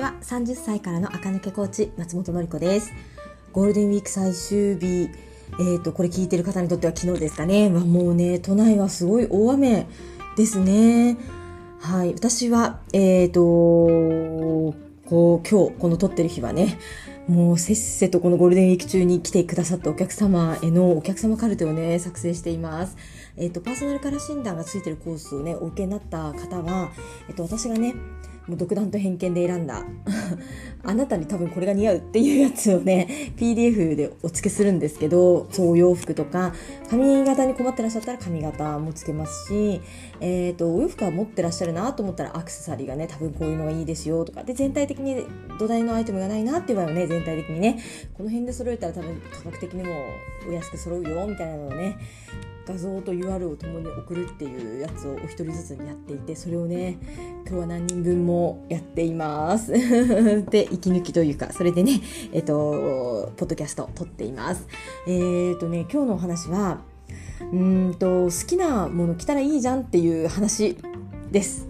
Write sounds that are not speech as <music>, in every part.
ちは。30歳からの赤抜けコーチ松本の子です。ゴールデンウィーク最終日えーとこれ聞いてる方にとっては昨日ですかね、まあ、もうね都内はすごい大雨ですね。はい。私はえーとこう今日この撮ってる日はねもうせっせとこのゴールデンウィーク中に来てくださったお客様へのお客様カルテをね、作成しています。えっ、と、パーソナルカラー診断がついてるコースをね、お受けになった方は、えっ、と、私がね、もう独断と偏見で選んだ。<laughs> あなたに多分これが似合うっていうやつをね PDF でお付けするんですけどそう洋服とか髪型に困ってらっしゃったら髪型もつけますし、えーと、お洋服は持ってらっしゃるなと思ったらアクセサリーがね多分こういうのがいいですよとか。で全体的に土台のアイテムがないなっていう場合はね全体的にねこの辺で揃えたら多分価格的にもお安く揃うよみたいなのをね画像と UR を共に送るっていうやつをお一人ずつにやっていてそれをね今日は何人分もやっています。<laughs> で息抜きというかそれでね <laughs> えっとポッドキャスト撮っています。えー、っとね今日のお話はうんと好きなもの着たらいいじゃんっていう話です。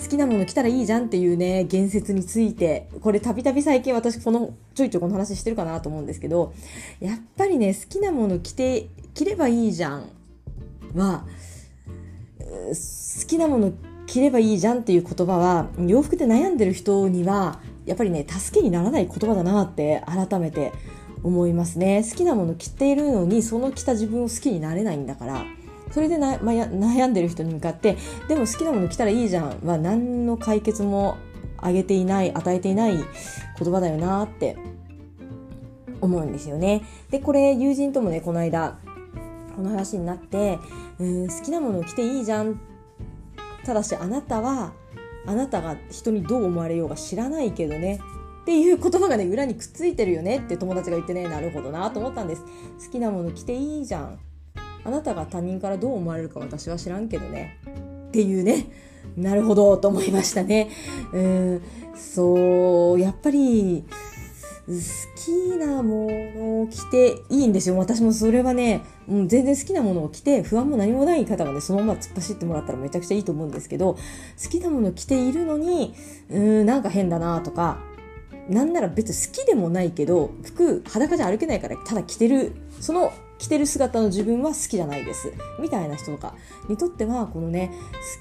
好きなもの着たらいいじゃんっていうね、言説について、これたびたび最近私この、ちょいちょいこの話してるかなと思うんですけど、やっぱりね、好きなもの着て、着ればいいじゃん。は好きなもの着ればいいじゃんっていう言葉は洋服で悩んでる人にはやっぱりね助けにならない言葉だなって改めて思いますね。好きなもの着ているのにその着た自分を好きになれないんだからそれでな、ま悩んでる人に向かってでも好きなもの着たらいいじゃんは何の解決もあげていない与えていない言葉だよなって思うんですよね。でこれ友人ともねこの間この話になってうん好きなものを着ていいじゃん。ただしあなたはあなたが人にどう思われようが知らないけどね。っていう言葉がね裏にくっついてるよね。って友達が言ってね。なるほどなと思ったんです。好きなもの着ていいじゃん。あなたが他人からどう思われるか私は知らんけどね。っていうね。なるほどと思いましたね。うんそうやっぱり好きなものを着ていいんですよ。私もそれはね、うん、全然好きなものを着て不安も何もない方がね、そのまま突っ走ってもらったらめちゃくちゃいいと思うんですけど、好きなものを着ているのに、うん、なんか変だなとか、なんなら別に好きでもないけど、服裸じゃ歩けないからただ着てる、その着てる姿の自分は好きじゃないですみたいな人とかにとってはこのね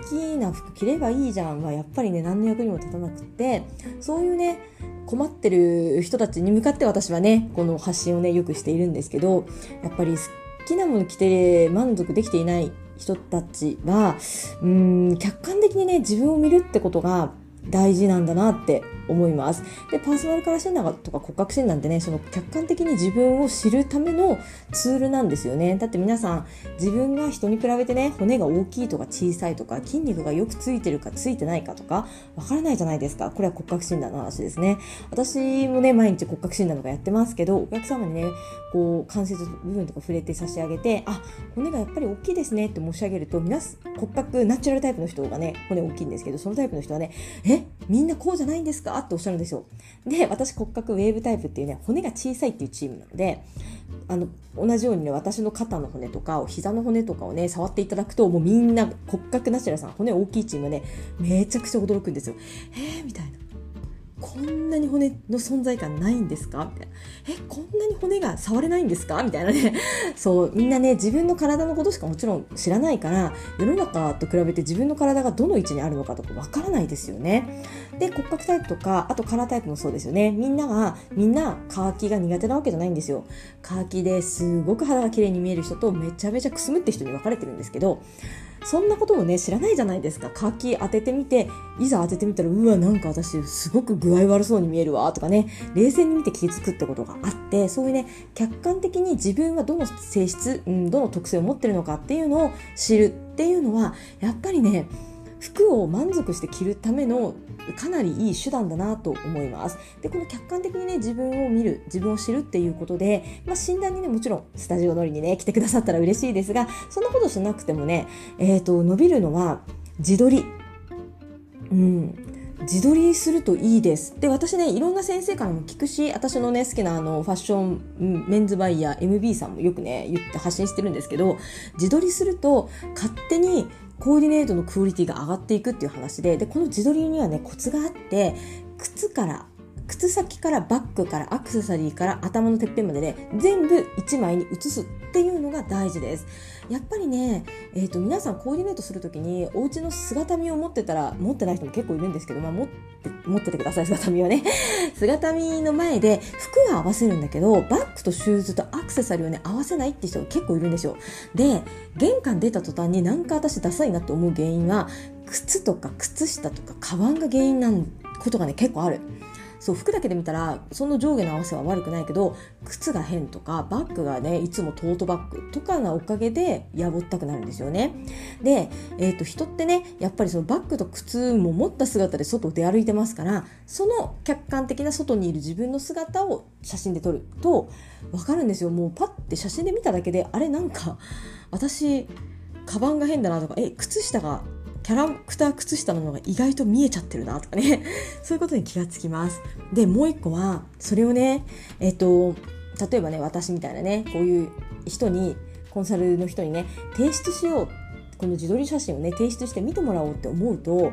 好きな服着ればいいじゃんはやっぱりね何の役にも立たなくってそういうね困ってる人たちに向かって私はねこの発信をねよくしているんですけどやっぱり好きなもの着て満足できていない人たちはうん客観的にね自分を見るってことが大事なんだなって思います。で、パーソナルカラー診断とか骨格診断ってね、その客観的に自分を知るためのツールなんですよね。だって皆さん、自分が人に比べてね、骨が大きいとか小さいとか、筋肉がよくついてるかついてないかとか、わからないじゃないですか。これは骨格診断の話ですね。私もね、毎日骨格診断とかやってますけど、お客様にね、こう、関節部分とか触れて差し上げて、あ、骨がやっぱり大きいですねって申し上げると、皆骨格、ナチュラルタイプの人がね、骨大きいんですけど、そのタイプの人はね、え、みんなこうじゃないんですか？っておっしゃるんですよ。で、私骨格ウェーブタイプっていうね、骨が小さいっていうチームなので、あの、同じようにね、私の肩の骨とか、膝の骨とかをね、触っていただくと、もうみんな骨格ナチュラさん、骨大きいチームね、めちゃくちゃ驚くんですよ。えー、みたいな。こんなに骨の存在感ないんですか？みたいな。え、こんなに骨が触れないんですか？みたいなね。<laughs> そう、みんなね、自分の体のことしかもちろん知らないから、世の中と比べて自分の体がどの位置にあるのかとかわからないですよね。で、骨格タイプとか、あとカラータイプもそうですよね。みんなが、みんな、カーキが苦手なわけじゃないんですよ。カーキですごく肌が綺麗に見える人と、めちゃめちゃくすむって人に分かれてるんですけど、そんなことをね、知らないじゃないですか。柿当ててみて、いざ当ててみたら、うわ、なんか私、すごく具合悪そうに見えるわ、とかね、冷静に見て気づくってことがあって、そういうね、客観的に自分はどの性質、うん、どの特性を持ってるのかっていうのを知るっていうのは、やっぱりね、服を満足して着るためのかなりいい手段だなと思います。で、この客観的にね、自分を見る、自分を知るっていうことで、まあ、診断にね、もちろんスタジオ乗りにね、来てくださったら嬉しいですが、そんなことしなくてもね、えっ、ー、と、伸びるのは自撮り。うん。自撮りするといいです。で、私ね、いろんな先生からも聞くし、私のね、好きなあの、ファッション、メンズバイヤー、MB さんもよくね、言って発信してるんですけど、自撮りすると、勝手にコーディネートのクオリティが上がっていくっていう話ででこの自撮りにはねコツがあって靴から靴先からバッグからアクセサリーから頭のてっぺんまでね全部1枚に移す。っていうのが大事です。やっぱりね、えーと、皆さんコーディネートする時にお家の姿見を持ってたら持ってない人も結構いるんですけど、まあ、持って持っててください姿見はね。<laughs> 姿見の前で服は合わせるんだけどバッグとシューズとアクセサリーをね合わせないって人が結構いるんですよ。で玄関出た途端になんか私ダサいなって思う原因は靴とか靴下とかカバンが原因なことがね結構ある。そう服だけで見たらその上下の合わせは悪くないけど靴が変とかバッグがねいつもトートバッグとかのおかげでやぼったくなるんですよね。で、えーと、人ってねやっぱりそのバッグと靴も持った姿で外出歩いてますからその客観的な外にいる自分の姿を写真で撮ると分かるんですよ。もうパッて写真で見ただけであれなんか私カバンが変だなとかえ靴下がキャラクター靴下ののが意外と見えちゃってるなとかね。<laughs> そういうことに気がつきます。でもう一個はそれをねえっと例えばね私みたいなねこういう人にコンサルの人にね提出しようこの自撮り写真をね提出して見てもらおうって思うと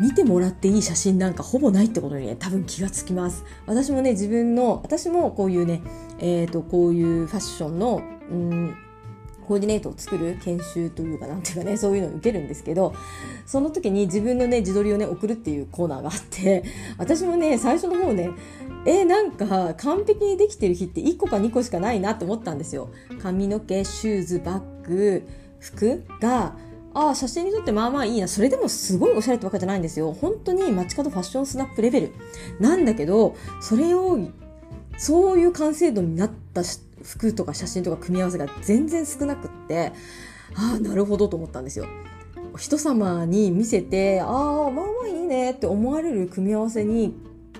見てもらっていい写真なんかほぼないってことにね多分気がつきます。私もね自分の私もこういうねえっ、ー、とこういうファッションのうんコーディネートを作る研修というかなんていうかねそういうのを受けるんですけどその時に自分のね自撮りをね送るっていうコーナーがあって私もね最初の方ねえー、なんか完璧にできてる日って1個か2個しかないなと思ったんですよ。髪の毛シューズバッグ服がああ写真に撮ってまあまあいいな。それでもすごいおしゃれってわけじゃないんですよ。本当に街角ファッションスナップレベルなんだけどそれをそういう完成度になった服とか写真とか組み合わせが全然少なくってああなるほどと思ったんですよ。人様に見せてああまあまあいいねって思われる組み合わせに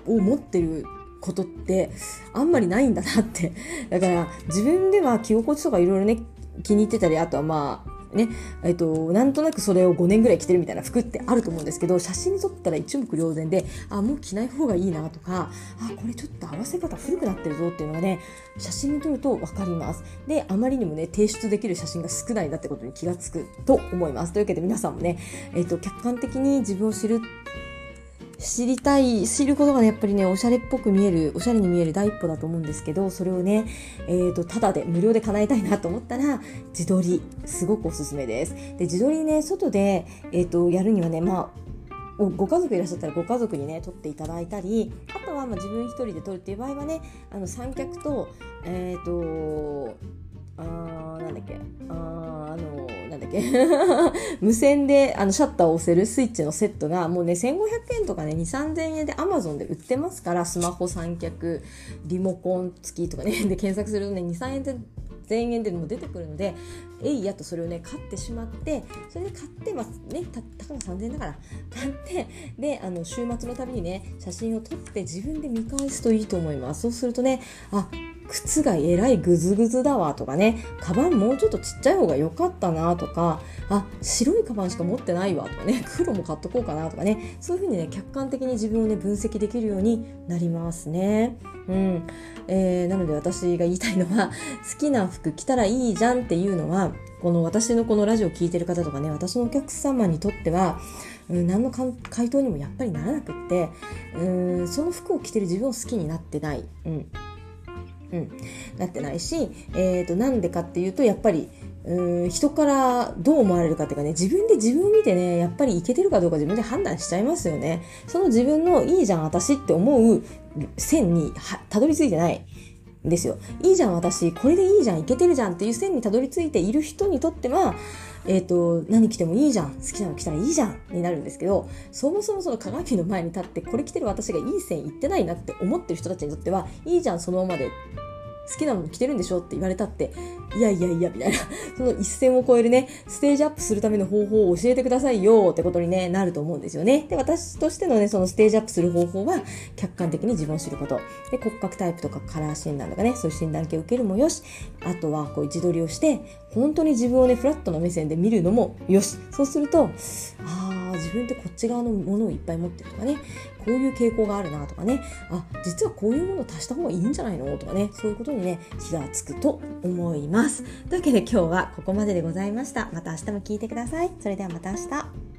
を持ってることってあんまりないんだなってだから自分では着心地とかいろいろね気に入ってたりあとはまあね、えっと、なんとなくそれを5年ぐらい着てるみたいな服ってあると思うんですけど、写真に撮ったら一目瞭然で、あ、もう着ない方がいいなとか、あ、これちょっと合わせ方古くなってるぞっていうのがね、写真に撮ると分かります。で、あまりにもね、提出できる写真が少ないなってことに気がつくと思います。というわけで皆さんもね、えっと、客観的に自分を知る知りたい、知ることがね、やっぱりね、おしゃれっぽく見える、おしゃれに見える第一歩だと思うんですけど、それをね、えっ、ー、と、ただで、無料で叶えたいなと思ったら、自撮り、すごくおすすめです。で、自撮りね、外で、えっ、ー、と、やるにはね、まあ、ご家族いらっしゃったらご家族にね撮っていただいたりあとはまあ自分一人で撮るっていう場合はねあの三脚とえっ、ー、とあーなんだっけ？ああのなんだっけ？<laughs> 無線であのシャッターを押せるスイッチのセットがもうね1500円とかね2 3 0 0 0円で Amazon で売ってますからスマホ三脚リモコン付きとかね <laughs> で検索するとね23円で1000円でも出てくるのでえいやとそれをね買ってしまってそれで買ってますね。たたかが3000円だから。買ってであの週末のたびにね写真を撮って自分で見返すといいと思います。そうするとねあ靴がえらいグズグズだわとかね、カバンもうちょっとちっちゃい方が良かったなとか、あ、白いカバンしか持ってないわとかね、<laughs> 黒も買っとこうかなとかね、そういうふうにね、客観的に自分をね、分析できるようになりますね。うん。えー、なので私が言いたいのは、<laughs> 好きな服着たらいいじゃんっていうのは、この私のこのラジオを聴いてる方とかね、私のお客様にとっては、うん、何の回答にもやっぱりならなくって、うん、その服を着てる自分を好きになってない。うんうん、なってないし、えーと、なんでかっていうとやっぱりうん人からどう思われるかっていうかね自分で自分を見てねやっぱりいけてるかどうか自分で判断しちゃいますよね。その自分のいいじゃん私って思う線にたどり着いてない。ですよ。いいじゃん私。これでいいじゃん。いけてるじゃんっていう線にたどり着いている人にとってはえっ、ー、と、何着てもいいじゃん、好きなの着たらいいじゃん。になるんですけど、そもそもその鏡の前に立って、これ着てる私がいい線いってないなって思ってる人たちにとっては、いいじゃん、そのままで。好きなもの着てるんでしょって言われたって、いやいやいや、みたいな、<laughs> その一線を超えるね、ステージアップするための方法を教えてくださいよってことに、ね、なると思うんですよね。で、私としてのね、そのステージアップする方法は、客観的に自分を知ること。で、骨格タイプとかカラー診断とかね、そういう診断系を受けるもよし、あとはこういう自撮りをして、本当に自分をね、フラットな目線で見るのもよし。そうすると、ああ、自分ってこっち側のものをいっぱい持ってるとかね。こういう傾向があるなとかね。あ実はこういうものを足した方がいいんじゃないのとかね。そういうことにね気がつくと思います。というわけで今日はここまででございました。また明日も聞いてください。それではまた明日。